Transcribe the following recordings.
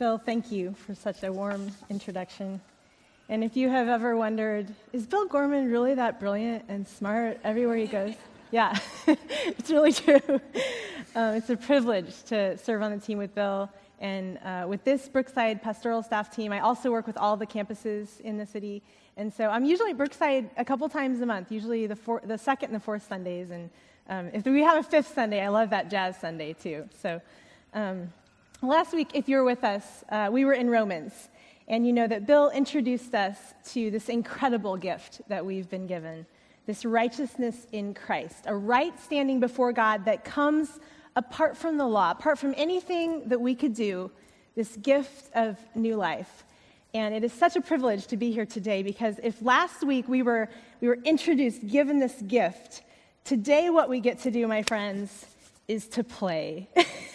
Bill, thank you for such a warm introduction. And if you have ever wondered, is Bill Gorman really that brilliant and smart everywhere he goes? Yeah, it's really true. Um, it's a privilege to serve on the team with Bill. And uh, with this Brookside pastoral staff team, I also work with all the campuses in the city. And so I'm usually at Brookside a couple times a month, usually the, four, the second and the fourth Sundays. And um, if we have a fifth Sunday, I love that Jazz Sunday too. So um, last week, if you were with us, uh, we were in Romans. And you know that Bill introduced us to this incredible gift that we've been given this righteousness in Christ, a right standing before God that comes apart from the law, apart from anything that we could do, this gift of new life. And it is such a privilege to be here today because if last week we were, we were introduced, given this gift, today what we get to do, my friends, is to play,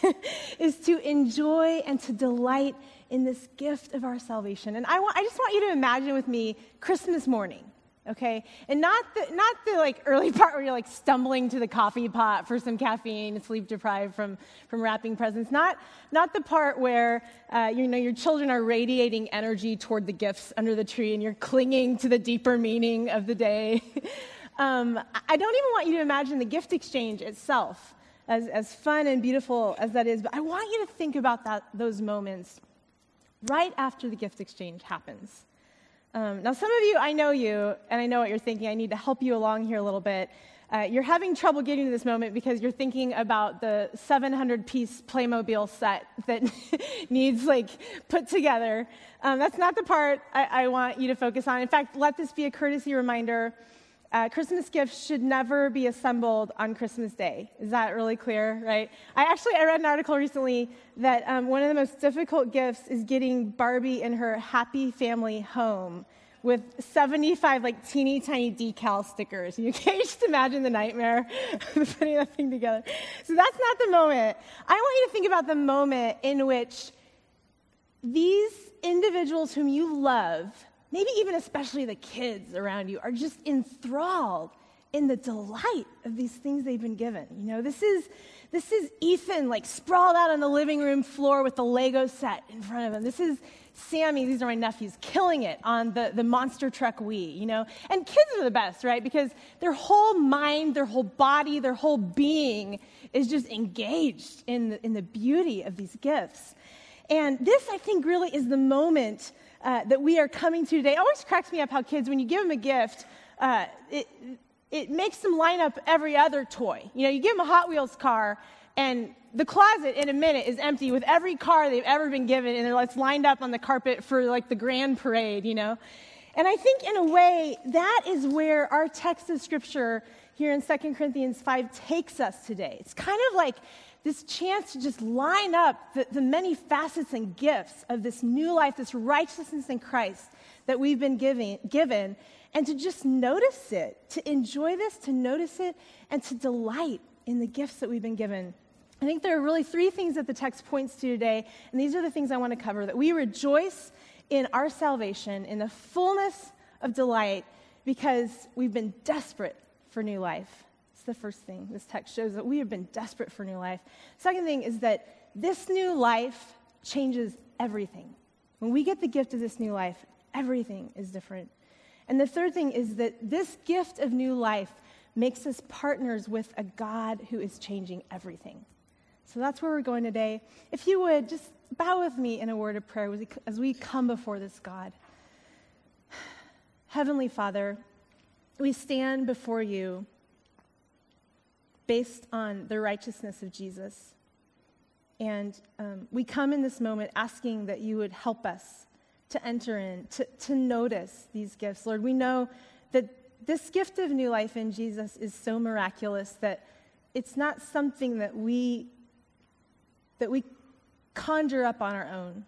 is to enjoy and to delight in this gift of our salvation. And I, want, I just want you to imagine with me Christmas morning okay? And not the, not the like early part where you're like stumbling to the coffee pot for some caffeine, sleep deprived from, from wrapping presents. Not, not the part where, uh, you know, your children are radiating energy toward the gifts under the tree and you're clinging to the deeper meaning of the day. um, I don't even want you to imagine the gift exchange itself. As, as fun and beautiful as that is, but I want you to think about that, those moments right after the gift exchange happens. Um, now, some of you, I know you, and I know what you're thinking. I need to help you along here a little bit. Uh, you're having trouble getting to this moment because you're thinking about the 700 piece Playmobil set that needs like put together. Um, that's not the part I, I, want you to focus on. In fact, let this be a courtesy reminder uh, Christmas gifts should never be assembled on Christmas Day. Is that really clear, right? I actually I read an article recently that um, one of the most difficult gifts is getting Barbie in her happy family home with 75 like teeny tiny decal stickers. You can just imagine the nightmare of putting that thing together. So that's not the moment. I want you to think about the moment in which these individuals whom you love maybe even especially the kids around you, are just enthralled in the delight of these things they've been given. You know, this is this is Ethan like sprawled out on the living room floor with the Lego set in front of him. This is Sammy, these are my nephews, killing it on the, the monster truck Wii, you know? And kids are the best, right? Because their whole mind, their whole body, their whole being is just engaged in the, in the beauty of these gifts. And this, I think, really is the moment uh, that we are coming to today. Always cracks me up how kids, when you give them a gift, uh, it, it makes them line up every other toy. You know, you give them a Hot Wheels car, and the closet in a minute is empty with every car they've ever been given, and like lined up on the carpet for like the grand parade, you know. And I think, in a way, that is where our text of scripture here in 2 Corinthians 5 takes us today. It's kind of like this chance to just line up the, the, many facets and gifts of this new life, this righteousness in Christ that we've been giving, given, and to just notice it, to enjoy this, to notice it, and to delight in the gifts that we've been given. I think there are really three things that the text points to today, and these are the things I want to cover that we rejoice in our salvation, in the fullness of delight, because we've been desperate for new life the first thing this text shows that we have been desperate for new life. Second thing is that this new life changes everything. When we get the gift of this new life, everything is different. And the third thing is that this gift of new life makes us partners with a God who is changing everything. So that's where we're going today. If you would, just bow with me in a word of prayer as we come before this God. Heavenly Father, we stand before you based on the righteousness of Jesus. And um, we come in this moment asking that you would help us to enter in, to, to notice these gifts. Lord, we know that this gift of new life in Jesus is so miraculous that it's not something that we that we conjure up on our own.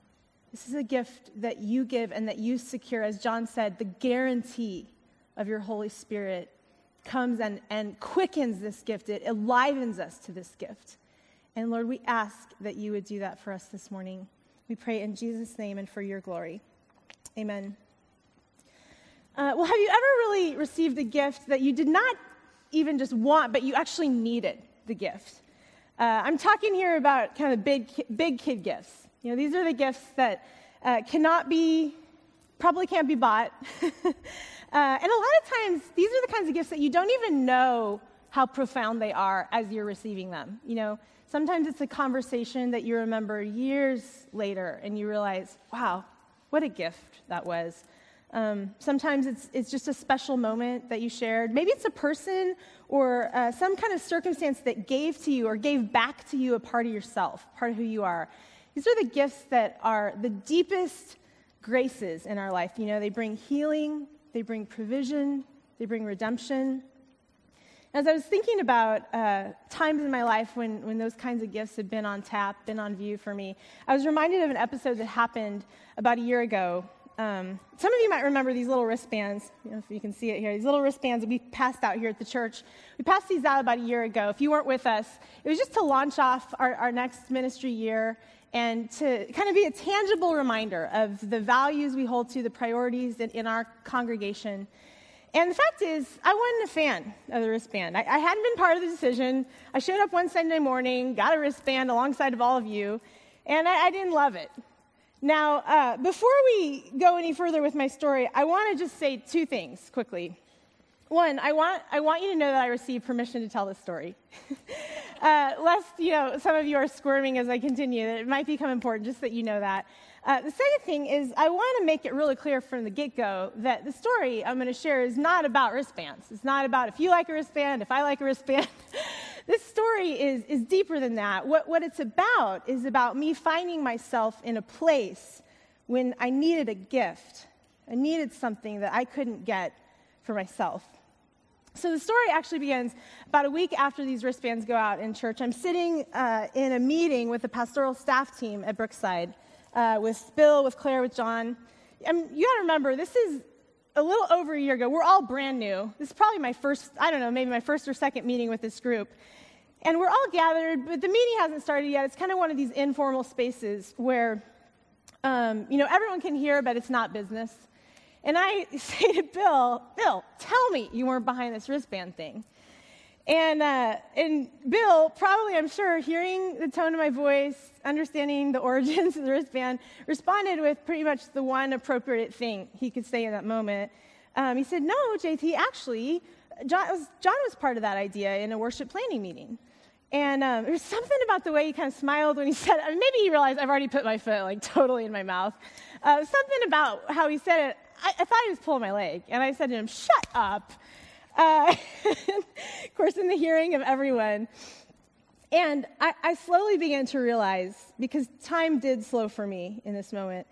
This is a gift that you give and that you secure, as John said, the guarantee of your Holy Spirit comes and, and quickens this gift, it enlivens us to this gift. And Lord, we ask that you would do that for us this morning. We pray in Jesus' name and for your glory. Amen. Uh, well, have you ever really received a gift that you did not even just want, but you actually needed the gift? Uh, I'm talking here about kind of big, big kid gifts. You know, these are the gifts that uh, cannot be, probably can't be bought. uh, and a lot of times, these are the kinds of gifts that you don't even know how profound they are as you're receiving them. You know, sometimes it's a conversation that you remember years later and you realize, wow, what a gift that was. Um, sometimes it's, it's just a special moment that you shared. Maybe it's a person or uh, some kind of circumstance that gave to you or gave back to you a part of yourself, part of who you are. These are the gifts that are the deepest graces in our life. You know, they bring healing, they bring provision, they bring redemption. As I was thinking about uh, times in my life when, when those kinds of gifts had been on tap, been on view for me, I was reminded of an episode that happened about a year ago um, some of you might remember these little wristbands. You know, if you can see it here, these little wristbands that we passed out here at the church. We passed these out about a year ago. If you weren't with us, it was just to launch off our, our next ministry year and to kind of be a tangible reminder of the values we hold to, the priorities in, in our congregation. And the fact is, I wasn't a fan of the wristband. I, I hadn't been part of the decision. I showed up one Sunday morning, got a wristband alongside of all of you, and I, I didn't love it. Now, uh, before we go any further with my story, I want to just say two things quickly. One, I want, I want you to know that I received permission to tell this story. uh, lest, you know, some of you are squirming as I continue, it might become important, just that you know that. Uh, the second thing is, I want to make it really clear from the get go that the story I'm going to share is not about wristbands. It's not about if you like a wristband, if I like a wristband. this story is, is deeper than that. What, what it's about is about me finding myself in a place when I needed a gift. I needed something that I couldn't get for myself. So the story actually begins about a week after these wristbands go out in church. I'm sitting uh, in a meeting with the pastoral staff team at Brookside uh, with Bill, with Claire, with John. And you got to remember, this is a little over a year ago. We're all brand new. This is probably my first, I don't know, maybe my first or second meeting with this group. And we're all gathered, but the meeting hasn't started yet. It's kind of one of these informal spaces where, um, you know, everyone can hear, but it's not business. And I say to Bill, Bill, tell me you weren't behind this wristband thing. And, uh, and Bill, probably, I'm sure, hearing the tone of my voice, understanding the origins of the wristband, responded with pretty much the one appropriate thing he could say in that moment. Um, he said, No, JT, actually, John was, John was part of that idea in a worship planning meeting. And um, there was something about the way he kind of smiled when he said, I mean, maybe he realized I've already put my foot like totally in my mouth. Uh, something about how he said it, I, I, thought he was pulling my leg. And I said to him, Shut up. Uh, of course, in the hearing of everyone. And I, I slowly began to realize, because time did slow for me in this moment,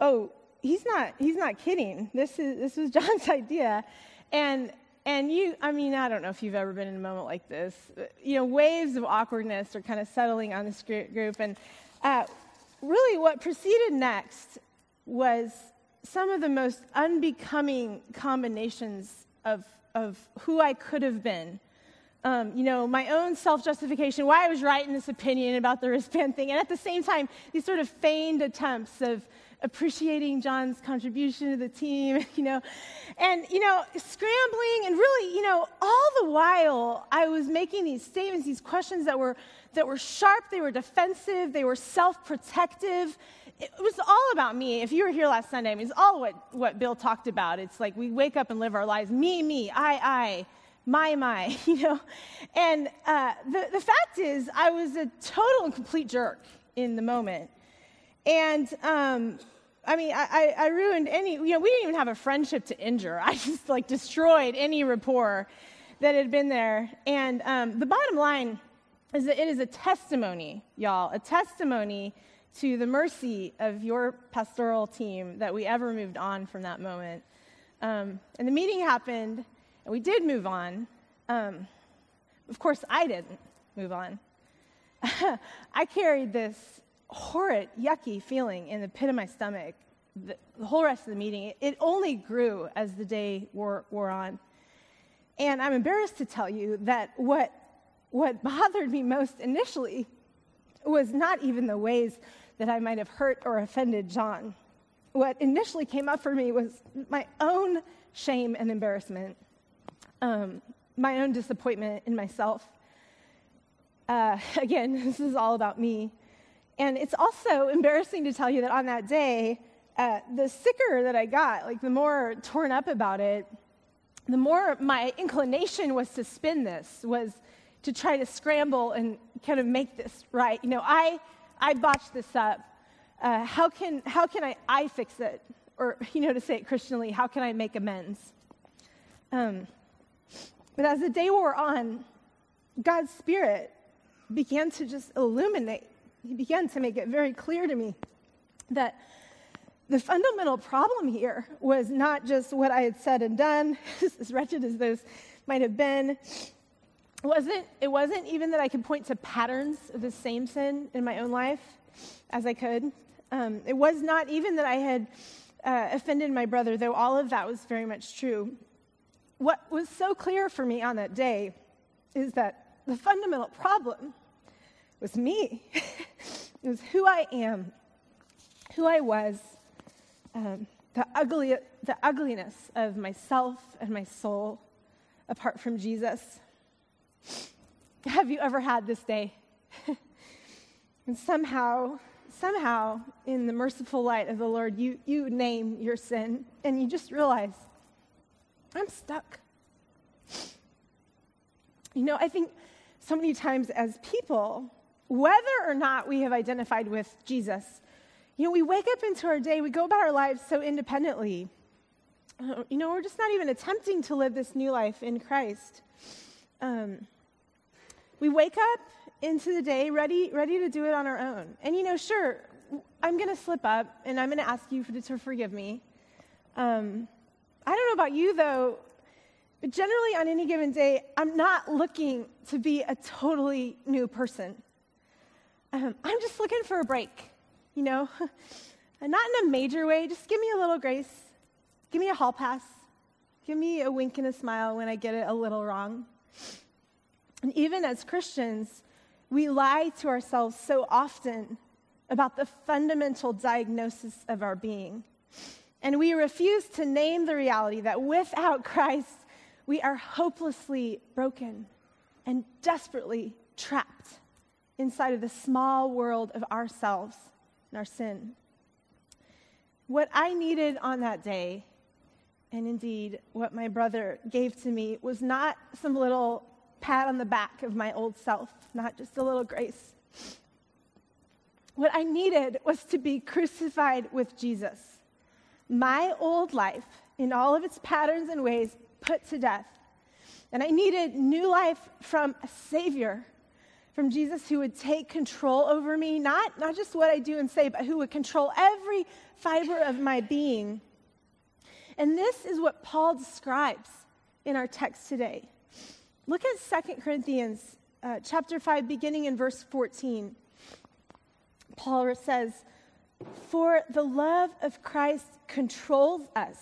oh, he's not, he's not kidding. This, is, this was John's idea. And and you, I mean, I don't know if you've ever been in a moment like this. You know, waves of awkwardness are kind of settling on this group. And uh, really, what proceeded next was some of the most unbecoming combinations of, of who I could have been. Um, you know, my own self justification, why I was right in this opinion about the wristband thing, and at the same time, these sort of feigned attempts of appreciating John's contribution to the team, you know, and, you know, scrambling and really, you know, all the while I was making these statements, these questions that were, that were sharp, they were defensive, they were self protective. It was all about me. If you were here last Sunday, I mean, it's all what, what Bill talked about. It's like we wake up and live our lives me, me, I, I, my, my, you know. And uh, the, the fact is, I was a total and complete jerk in the moment. And um, I mean, I, I ruined any, you know, we didn't even have a friendship to injure. I just like destroyed any rapport that had been there. And um, the bottom line is that it is a testimony, y'all, a testimony to the mercy of your pastoral team that we ever moved on from that moment. Um, and the meeting happened, and we did move on. Um, of course, I didn't move on. I carried this horrid, yucky feeling in the pit of my stomach the, the whole rest of the meeting. It, it only grew as the day wore, wore on. And I'm embarrassed to tell you that what, what bothered me most initially was not even the ways that I might have hurt or offended John. What initially came up for me was my own shame and embarrassment, um, my own disappointment in myself. Uh, again, this is all about me. And it's also embarrassing to tell you that on that day, uh, the sicker that I got, like the more torn up about it, the more my inclination was to spin this, was to try to scramble and kind of make this right. You know, I, I botched this up. Uh, how, can, how can I, I fix it? Or, you know, to say it Christianly, how can I make amends? Um, but as the day wore on, God's Spirit began to just illuminate. He began to make it very clear to me that the fundamental problem here was not just what I had said and done, as wretched as those might have been. It wasn't, it wasn't even that I could point to patterns of the same sin in my own life as I could. Um, it was not even that I had uh, offended my brother, though all of that was very much true. What was so clear for me on that day is that the fundamental problem was me. it was who I am, who I was, um, the, ugly, the ugliness of myself and my soul apart from Jesus. Have you ever had this day? and somehow, somehow, in the merciful light of the Lord, you, you name your sin and you just realize, I'm stuck. You know, I think so many times as people, whether or not we have identified with Jesus, you know, we wake up into our day, we go about our lives so independently. Uh, you know, we're just not even attempting to live this new life in Christ. Um, we wake up into the day ready, ready to do it on our own. And, you know, sure, I'm going to slip up and I'm going to ask you for, to forgive me. Um, I don't know about you, though, but generally on any given day, I'm not looking to be a totally new person. Um, I'm just looking for a break you know? and not in a major way, just give me a little grace. Give me a hall pass. Give me a wink and a smile when I get it a little wrong. And even as Christians, we lie to ourselves so often about the fundamental diagnosis of our being. And we refuse to name the reality that without Christ, we are hopelessly broken and desperately trapped inside of the small world of ourselves and our sin. What I needed on that day, and indeed what my brother gave to me, was not some little pat on the back of my old self, not just a little grace. What I needed was to be crucified with Jesus. My old life, in all of its patterns and ways, put to death. And I needed new life from a Savior from Jesus who would take control over me, not, not just what I do and say, but who would control every fiber of my being. And this is what Paul describes in our text today. Look at 2 Corinthians uh, chapter 5, beginning in verse 14. Paul says, For the love of Christ controls us,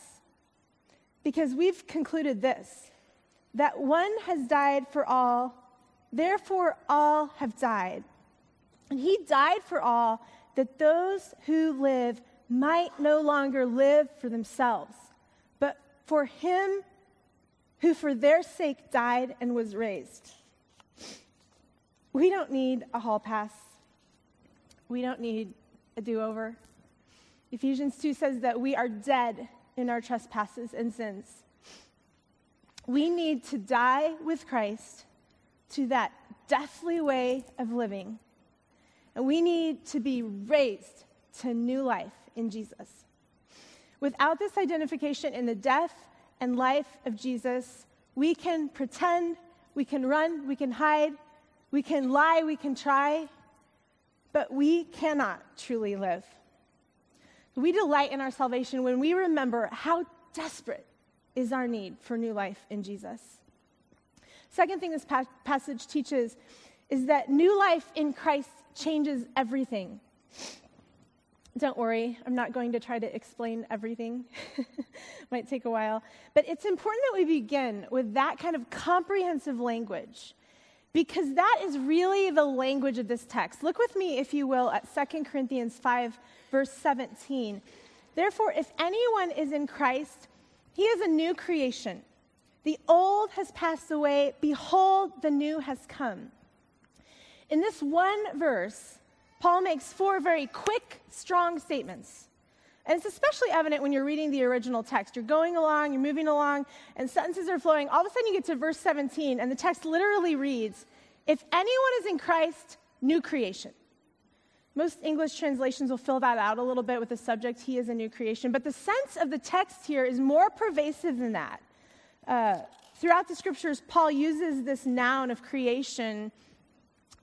because we've concluded this that one has died for all Therefore, all have died. And he died for all, that those who live might no longer live for themselves, for him who for their sake died and was raised. We don't need a hall pass. We don't need a do over. Ephesians 2 says that we are dead in our trespasses and sins. We need to die with Christ to that deathly way of living. And we need to be raised to new life in Jesus. Without this identification in the death and life of Jesus, we can pretend, we can run, we can hide, we can lie, we can try, but we cannot truly live. We delight in our salvation when we remember how desperate is our need for new life in Jesus. Second thing this pa- passage teaches is that new life in Christ changes everything. Don't worry, I'm not going to try to explain everything. Might take a while. But it's important that we begin with that kind of comprehensive language because that is really the language of this text. Look with me, if you will, at 2 Corinthians 5, verse 17. Therefore, if anyone is in Christ, he is a new creation. The old has passed away. Behold, the new has come. In this one verse, Paul makes four very quick, strong statements. And it's especially evident when you're reading the original text. You're going along, you're moving along, and sentences are flowing. All of a sudden, you get to verse 17, and the text literally reads If anyone is in Christ, new creation. Most English translations will fill that out a little bit with the subject, He is a new creation. But the sense of the text here is more pervasive than that. Uh, throughout the scriptures, Paul uses this noun of creation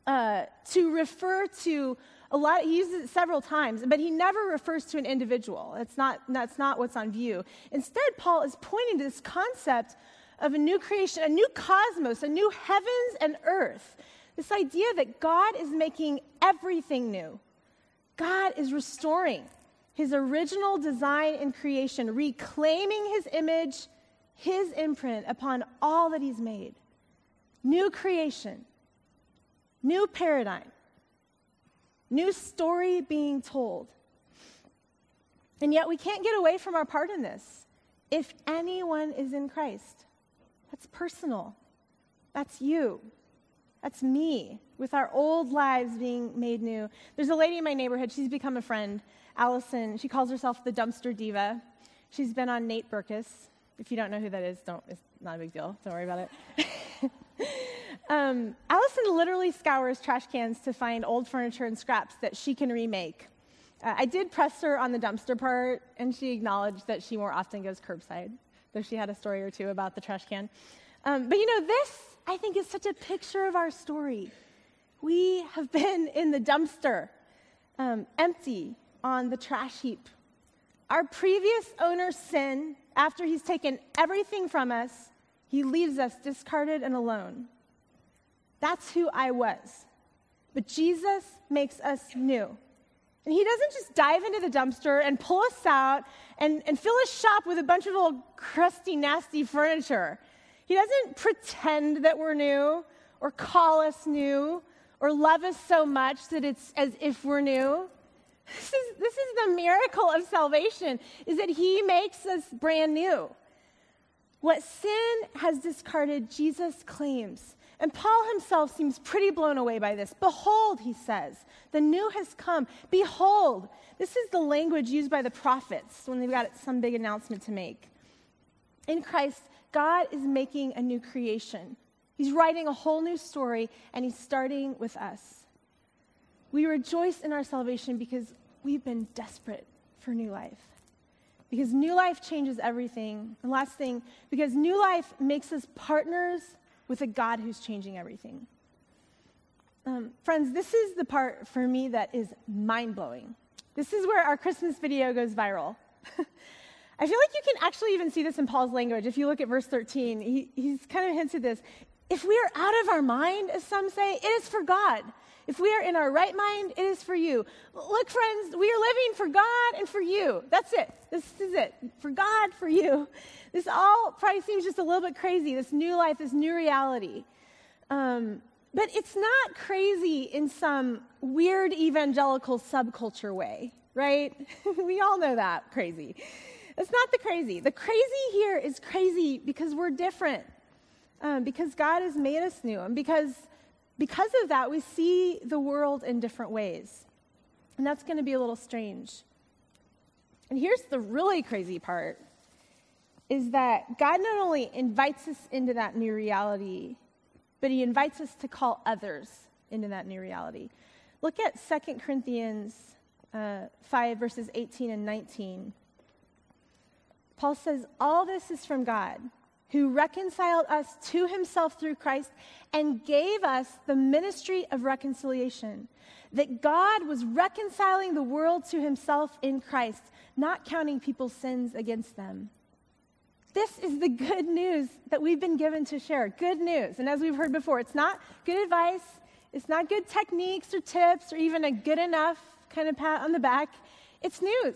uh, to refer to a lot, he uses it several times, but he never refers to an individual. That's not, that's not what's on view. Instead, Paul is pointing to this concept of a new creation, a new cosmos, a new heavens and earth. This idea that God is making everything new. God is restoring his original design in creation, reclaiming his image, his imprint upon all that he's made. New creation, new paradigm. New story being told. And yet we can't get away from our part in this. If anyone is in Christ, that's personal. That's you. That's me with our old lives being made new. There's a lady in my neighborhood, she's become a friend, Allison. She calls herself the dumpster diva. She's been on Nate Berkus. If you don't know who that is, don't, it's not a big deal. Don't worry about it. Um, Allison literally scours trash cans to find old furniture and scraps that she can remake. Uh, I did press her on the dumpster part, and she acknowledged that she more often goes curbside, though she had a story or two about the trash can. Um, but you know, this, I think, is such a picture of our story. We have been in the dumpster, um, empty on the trash heap. Our previous owner's sin, after he's taken everything from us, he leaves us discarded and alone. That's who I was. But Jesus makes us new. And he doesn't just dive into the dumpster and pull us out and, and fill his shop with a bunch of old crusty, nasty furniture. He doesn't pretend that we're new or call us new or love us so much that it's as if we're new. This is, this is the miracle of salvation, is that he makes us brand new. What sin has discarded, Jesus claims and Paul himself seems pretty blown away by this. Behold, he says, the new has come. Behold, this is the language used by the prophets when they've got some big announcement to make. In Christ, God is making a new creation. He's writing a whole new story, and he's starting with us. We rejoice in our salvation because we've been desperate for new life. Because new life changes everything. And last thing, because new life makes us partners with a God who's changing everything. Um, friends, this is the part for me that is mind blowing. This is where our Christmas video goes viral. I feel like you can actually even see this in Paul's language. If you look at verse 13, he, he's kind of hinted this. If we are out of our mind, as some say, it is for God. If we are in our right mind, it is for you. Look, friends, we are living for God and for you. That's it. This is it. For God, for you. This all probably seems just a little bit crazy, this new life, this new reality. Um, but it's not crazy in some weird evangelical subculture way, right? we all know that crazy. It's not the crazy. The crazy here is crazy because we're different, um, because God has made us new, and because because of that, we see the world in different ways. And that's going to be a little strange. And here's the really crazy part is that God not only invites us into that new reality, but he invites us to call others into that new reality. Look at 2 Corinthians uh, 5, verses 18 and 19. Paul says, All this is from God who reconciled us to himself through Christ and gave us the ministry of reconciliation. That God was reconciling the world to himself in Christ, not counting people's sins against them. This is the good news that we've been given to share. Good news. And as we've heard before, it's not good advice, it's not good techniques or tips or even a good enough kind of pat on the back. It's news.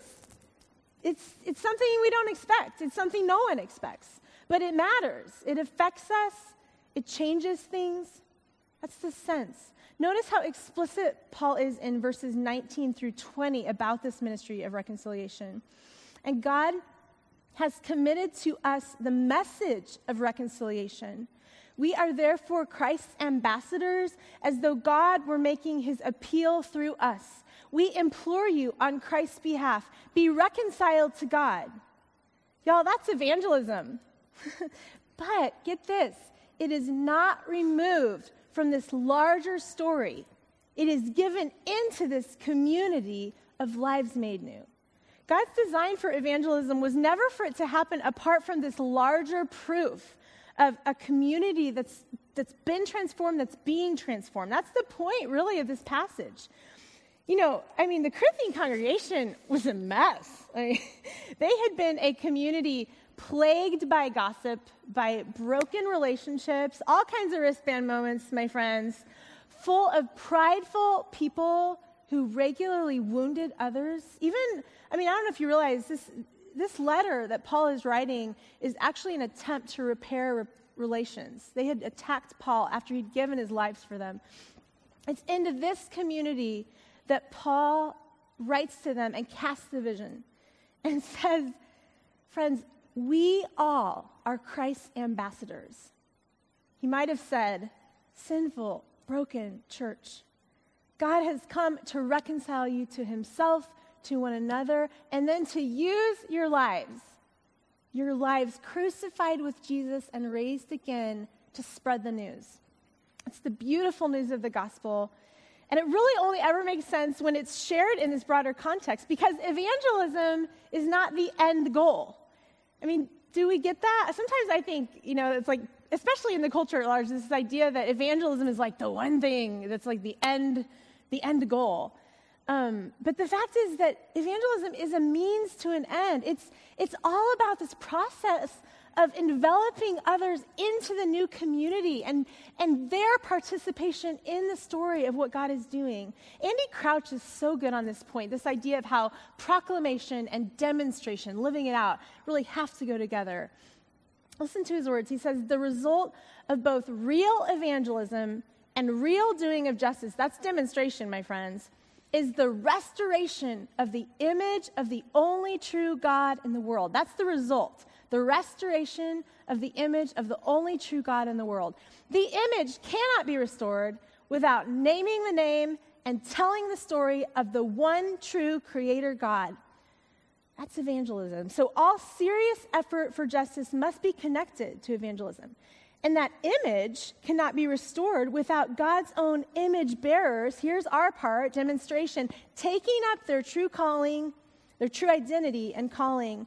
It's, it's something we don't expect, it's something no one expects. But it matters. It affects us, it changes things. That's the sense. Notice how explicit Paul is in verses 19 through 20 about this ministry of reconciliation. And God has committed to us the message of reconciliation, We are therefore Christ's ambassadors, as though God were making his appeal through us. We implore you on Christ's behalf be reconciled to God. Y'all, that's evangelism. but get this it is not removed from this larger story, it is given into this community of lives made new. God's design for evangelism was never for it to happen apart from this larger proof of a community that's, that's been transformed, that's being transformed. That's the point, really, of this passage. You know, I mean, the Corinthian congregation was a mess. I mean, they had been a community plagued by gossip, by broken relationships, all kinds of wristband moments, my friends, full of prideful people who regularly wounded others. Even, I mean, I don't know if you realize this, this letter that Paul is writing is actually an attempt to repair re- relations. They had attacked Paul after he'd given his lives for them. It's into this community that Paul writes to them and casts the vision and says, Friends, we all are Christ's ambassadors. He might have said, sinful, broken church. God has come to reconcile you to himself, to one another, and then to use your lives, your lives crucified with Jesus and raised again to spread the news. It's the beautiful news of the gospel. And it really only ever makes sense when it's shared in this broader context because evangelism is not the end goal. I mean, do we get that? Sometimes I think, you know, it's like, especially in the culture at large, this idea that evangelism is like the one thing that's like the end, the end goal. Um, but the fact is that evangelism is a means to an end. It's, it's all about this process of enveloping others into the new community and, and their participation in the story of what God is doing. Andy Crouch is so good on this point this idea of how proclamation and demonstration, living it out, really have to go together. Listen to his words. He says, The result of both real evangelism and real doing of justice, that's demonstration, my friends, is the restoration of the image of the only true God in the world. That's the result the restoration of the image of the only true God in the world. The image cannot be restored without naming the name and telling the story of the one true creator God. That's evangelism. So, all serious effort for justice must be connected to evangelism. And that image cannot be restored without God's own image bearers. Here's our part demonstration taking up their true calling, their true identity and calling,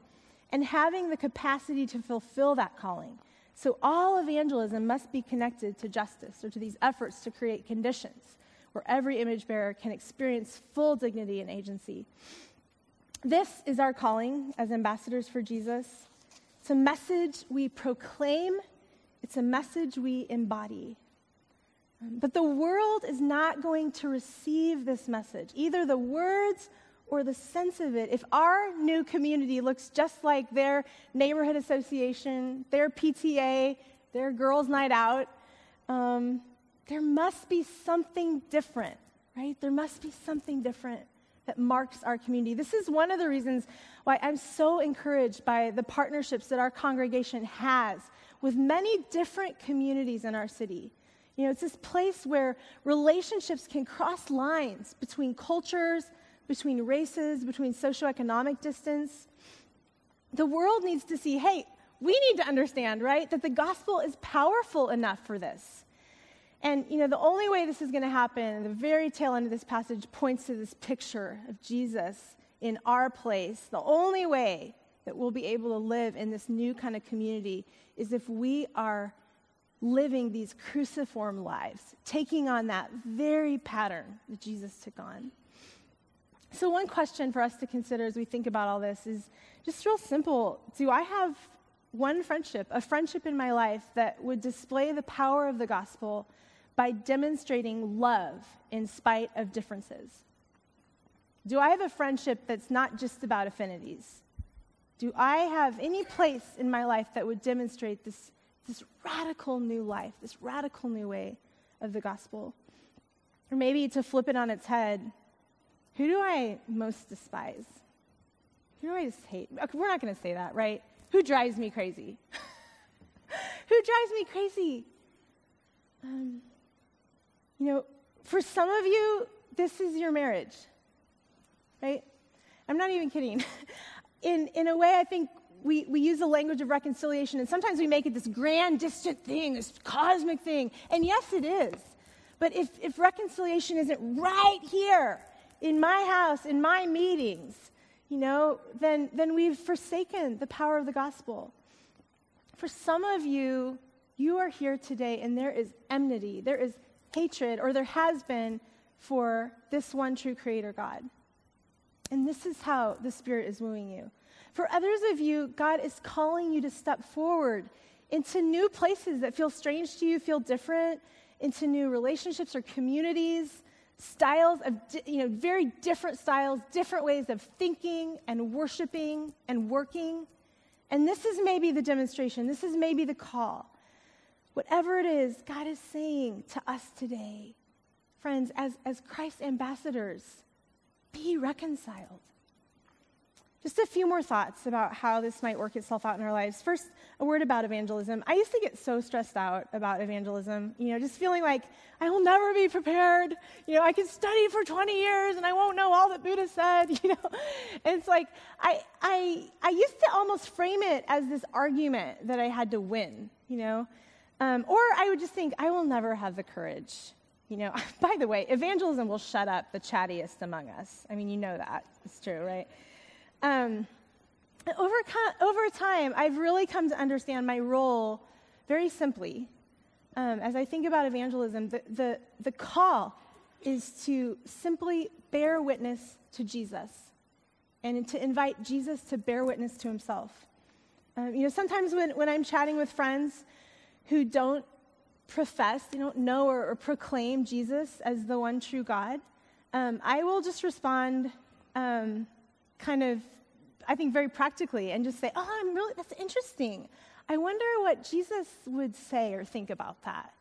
and having the capacity to fulfill that calling. So, all evangelism must be connected to justice or to these efforts to create conditions where every image bearer can experience full dignity and agency. This is our calling as ambassadors for Jesus. It's a message we proclaim, it's a message we embody. But the world is not going to receive this message. Either the words or the sense of it, if our new community looks just like their neighborhood association, their PTA, their girls' night out, um, there must be something different, right? There must be something different that marks our community. This is one of the reasons why I'm so encouraged by the partnerships that our congregation has with many different communities in our city. You know, it's this place where relationships can cross lines between cultures, between races, between socioeconomic distance. The world needs to see hey, we need to understand, right, that the gospel is powerful enough for this. And, you know, the only way this is going to happen, the very tail end of this passage points to this picture of Jesus in our place. The only way that we'll be able to live in this new kind of community is if we are living these cruciform lives, taking on that very pattern that Jesus took on. So, one question for us to consider as we think about all this is just real simple Do I have one friendship, a friendship in my life that would display the power of the gospel by demonstrating love in spite of differences? Do I have a friendship that's not just about affinities? Do I have any place in my life that would demonstrate this, this radical new life, this radical new way of the gospel? Or maybe to flip it on its head, who do I most despise? Who do I just hate? Okay, we're not going to say that, right? Who drives me crazy? Who drives me crazy? Um, you know, for some of you, this is your marriage, right? I'm not even kidding. in, in a way, I think we, we use the language of reconciliation, and sometimes we make it this grand, distant thing, this cosmic thing. And yes, it is. But if, if reconciliation isn't right here, in my house, in my meetings, you know, then, then we've forsaken the power of the gospel. For some of you, you are here today and there is enmity, there is hatred, or there has been for this one true creator God. And this is how the Spirit is wooing you. For others of you, God is calling you to step forward into new places that feel strange to you, feel different, into new relationships or communities, styles of, you know, very different styles, different ways of thinking and worshiping and working. And this is maybe the demonstration, this is maybe the call. Whatever it is, God is saying to us today, friends, as, as Christ's ambassadors, be reconciled. Just a few more thoughts about how this might work itself out in our lives. First, a word about evangelism. I used to get so stressed out about evangelism, you know, just feeling like I will never be prepared. You know, I could study for 20 years and I won't know all that Buddha said, you know. And it's like I I I used to almost frame it as this argument that I had to win, you know. Um, or I would just think, I will never have the courage. You know, by the way, evangelism will shut up the chattiest among us. I mean, you know that. It's true, right? Um, over, over time, I've really come to understand my role very simply. Um, as I think about evangelism, the, the, the call is to simply bear witness to Jesus and to invite Jesus to bear witness to himself. Um, you know, sometimes when, when I'm chatting with friends who don't profess, they don't know or, or proclaim Jesus as the one true God, um, I will just respond um, kind of, I think, very practically and just say, oh, I'm really, that's interesting. I wonder what Jesus would say or think about that.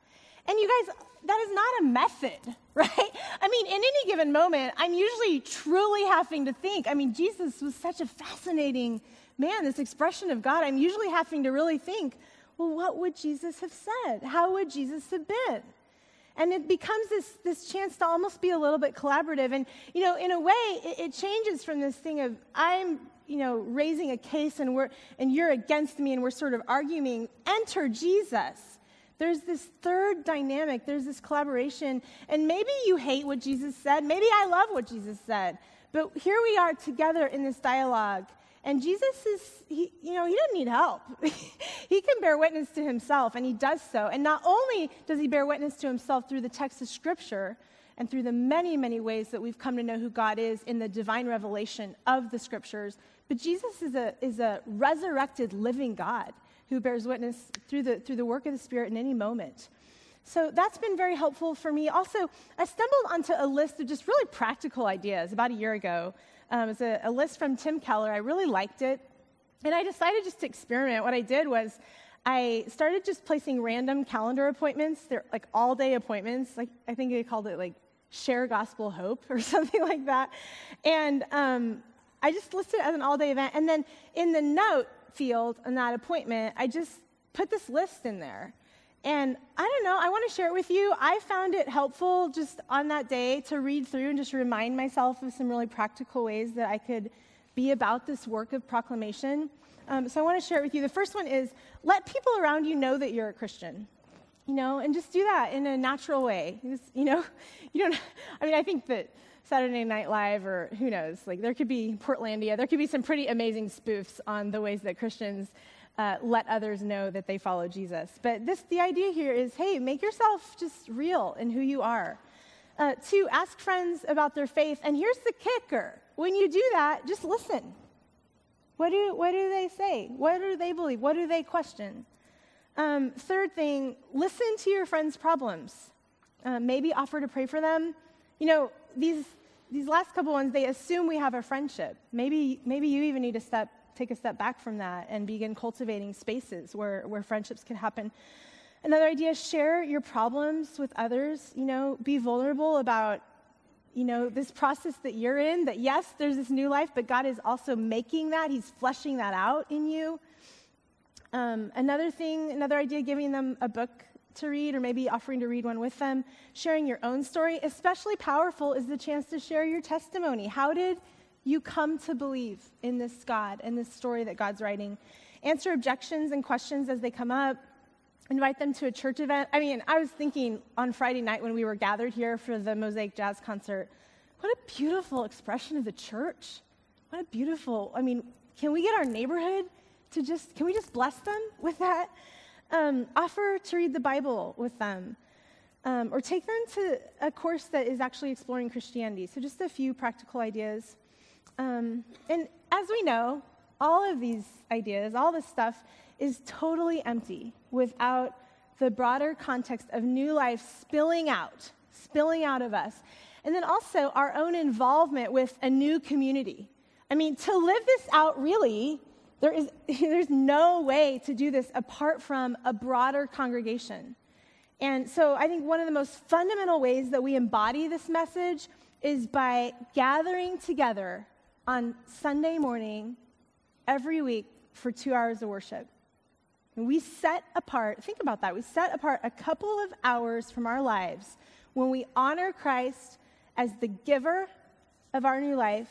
And you guys, that is not a method, right? I mean, in any given moment, I'm usually truly having to think. I mean, Jesus was such a fascinating man, this expression of God. I'm usually having to really think, well, what would Jesus have said? How would Jesus have been? And it becomes this, this chance to almost be a little bit collaborative. And, you know, in a way, it, it changes from this thing of I'm, you know, raising a case and, we're, and you're against me and we're sort of arguing. Enter Jesus. There's this third dynamic, there's this collaboration. And maybe you hate what Jesus said. Maybe I love what Jesus said. But here we are together in this dialogue. And Jesus is, he, you know, he doesn't need help. he can bear witness to himself, and he does so. And not only does he bear witness to himself through the text of Scripture and through the many, many ways that we've come to know who God is in the divine revelation of the Scriptures, but Jesus is a, is a resurrected living God who bears witness through the, through the work of the Spirit in any moment. So that's been very helpful for me. Also, I stumbled onto a list of just really practical ideas about a year ago um, it's a, a list from Tim Keller. I really liked it. And I decided just to experiment. What I did was I started just placing random calendar appointments. They're like all day appointments. Like I think they called it like share gospel hope or something like that. And um, I just listed it as an all day event. And then in the note field on that appointment, I just put this list in there. And I don't know, I want to share it with you. I found it helpful just on that day to read through and just remind myself of some really practical ways that I could be about this work of proclamation. Um, so I want to share it with you. The first one is let people around you know that you're a Christian. You know, and just do that in a natural way. Just, you know, you don't, I mean, I think that Saturday Night Live or who knows, like there could be Portlandia, there could be some pretty amazing spoofs on the ways that Christians uh, let others know that they follow Jesus. But this, the idea here is hey, make yourself just real in who you are. Uh, two, ask friends about their faith. And here's the kicker when you do that, just listen. What do, what do they say? What do they believe? What do they question? Um, third thing, listen to your friends' problems. Uh, maybe offer to pray for them. You know, these, these last couple ones, they assume we have a friendship. Maybe, maybe you even need to step take a step back from that and begin cultivating spaces where, where friendships can happen. Another idea share your problems with others. You know, be vulnerable about, you know, this process that you're in, that yes, there's this new life, but God is also making that. He's fleshing that out in you. Um, another thing, another idea, giving them a book to read, or maybe offering to read one with them, sharing your own story. Especially powerful is the chance to share your testimony. How did you come to believe in this God and this story that God's writing? Answer objections and questions as they come up. Invite them to a church event. I mean, I was thinking on Friday night when we were gathered here for the Mosaic Jazz concert, what a beautiful expression of the church. What a beautiful, I mean, can we get our neighborhood to just, can we just bless them with that? Um, offer to read the Bible with them. Um, or take them to a course that is actually exploring Christianity. So, just a few practical ideas. Um, and as we know, all of these ideas, all this stuff, is totally empty without the broader context of new life spilling out, spilling out of us. And then also our own involvement with a new community. I mean, to live this out really there is, there's no way to do this apart from a broader congregation. And so I think one of the most fundamental ways that we embody this message is by gathering together on Sunday morning every week for two hours of worship. And we set apart, think about that, we set apart a couple of hours from our lives when we honor Christ as the giver of our new life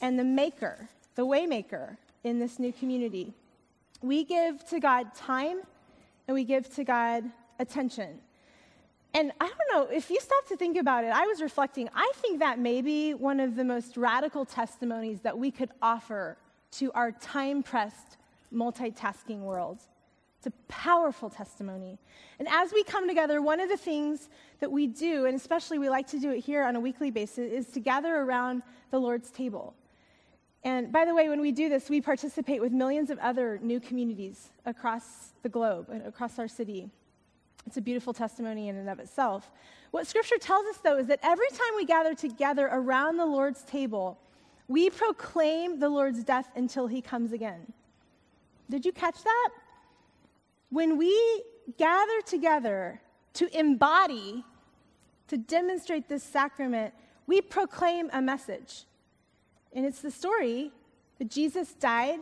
and the maker, the waymaker in this new community. We give to God time and we give to God attention. And I don't know, if you stop to think about it, I was reflecting, I think that may be one of the most radical testimonies that we could offer to our time pressed, multitasking world. It's a powerful testimony. And as we come together, one of the things that we do, and especially we like to do it here on a weekly basis, is to gather around the Lord's table. And by the way, when we do this, we participate with millions of other new communities across the globe and across our city. It's a beautiful testimony in and of itself. What Scripture tells us, though, is that every time we gather together around the Lord's table, we proclaim the Lord's death until he comes again. Did you catch that? When we gather together to embody, to demonstrate this sacrament, we proclaim a message. And it's the story that Jesus died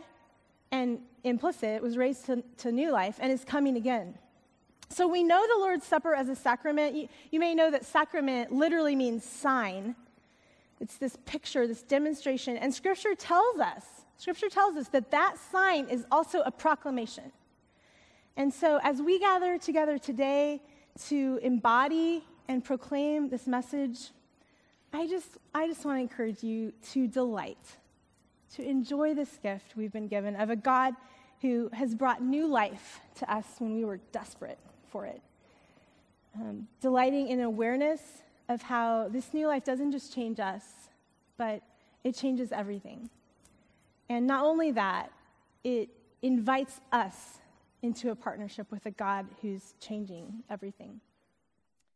and implicit was raised to, to new life and is coming again. So we know the Lord's Supper as a sacrament. You, you, may know that sacrament literally means sign. It's this picture, this demonstration. And Scripture tells us, Scripture tells us that that sign is also a proclamation. And so as we gather together today to embody and proclaim this message, I just, I just want to encourage you to delight, to enjoy this gift we've been given of a God who has brought new life to us when we were desperate for it. Um, delighting in awareness of how this new life doesn't just change us, but it changes everything. And not only that, it invites us into a partnership with a God who's changing everything.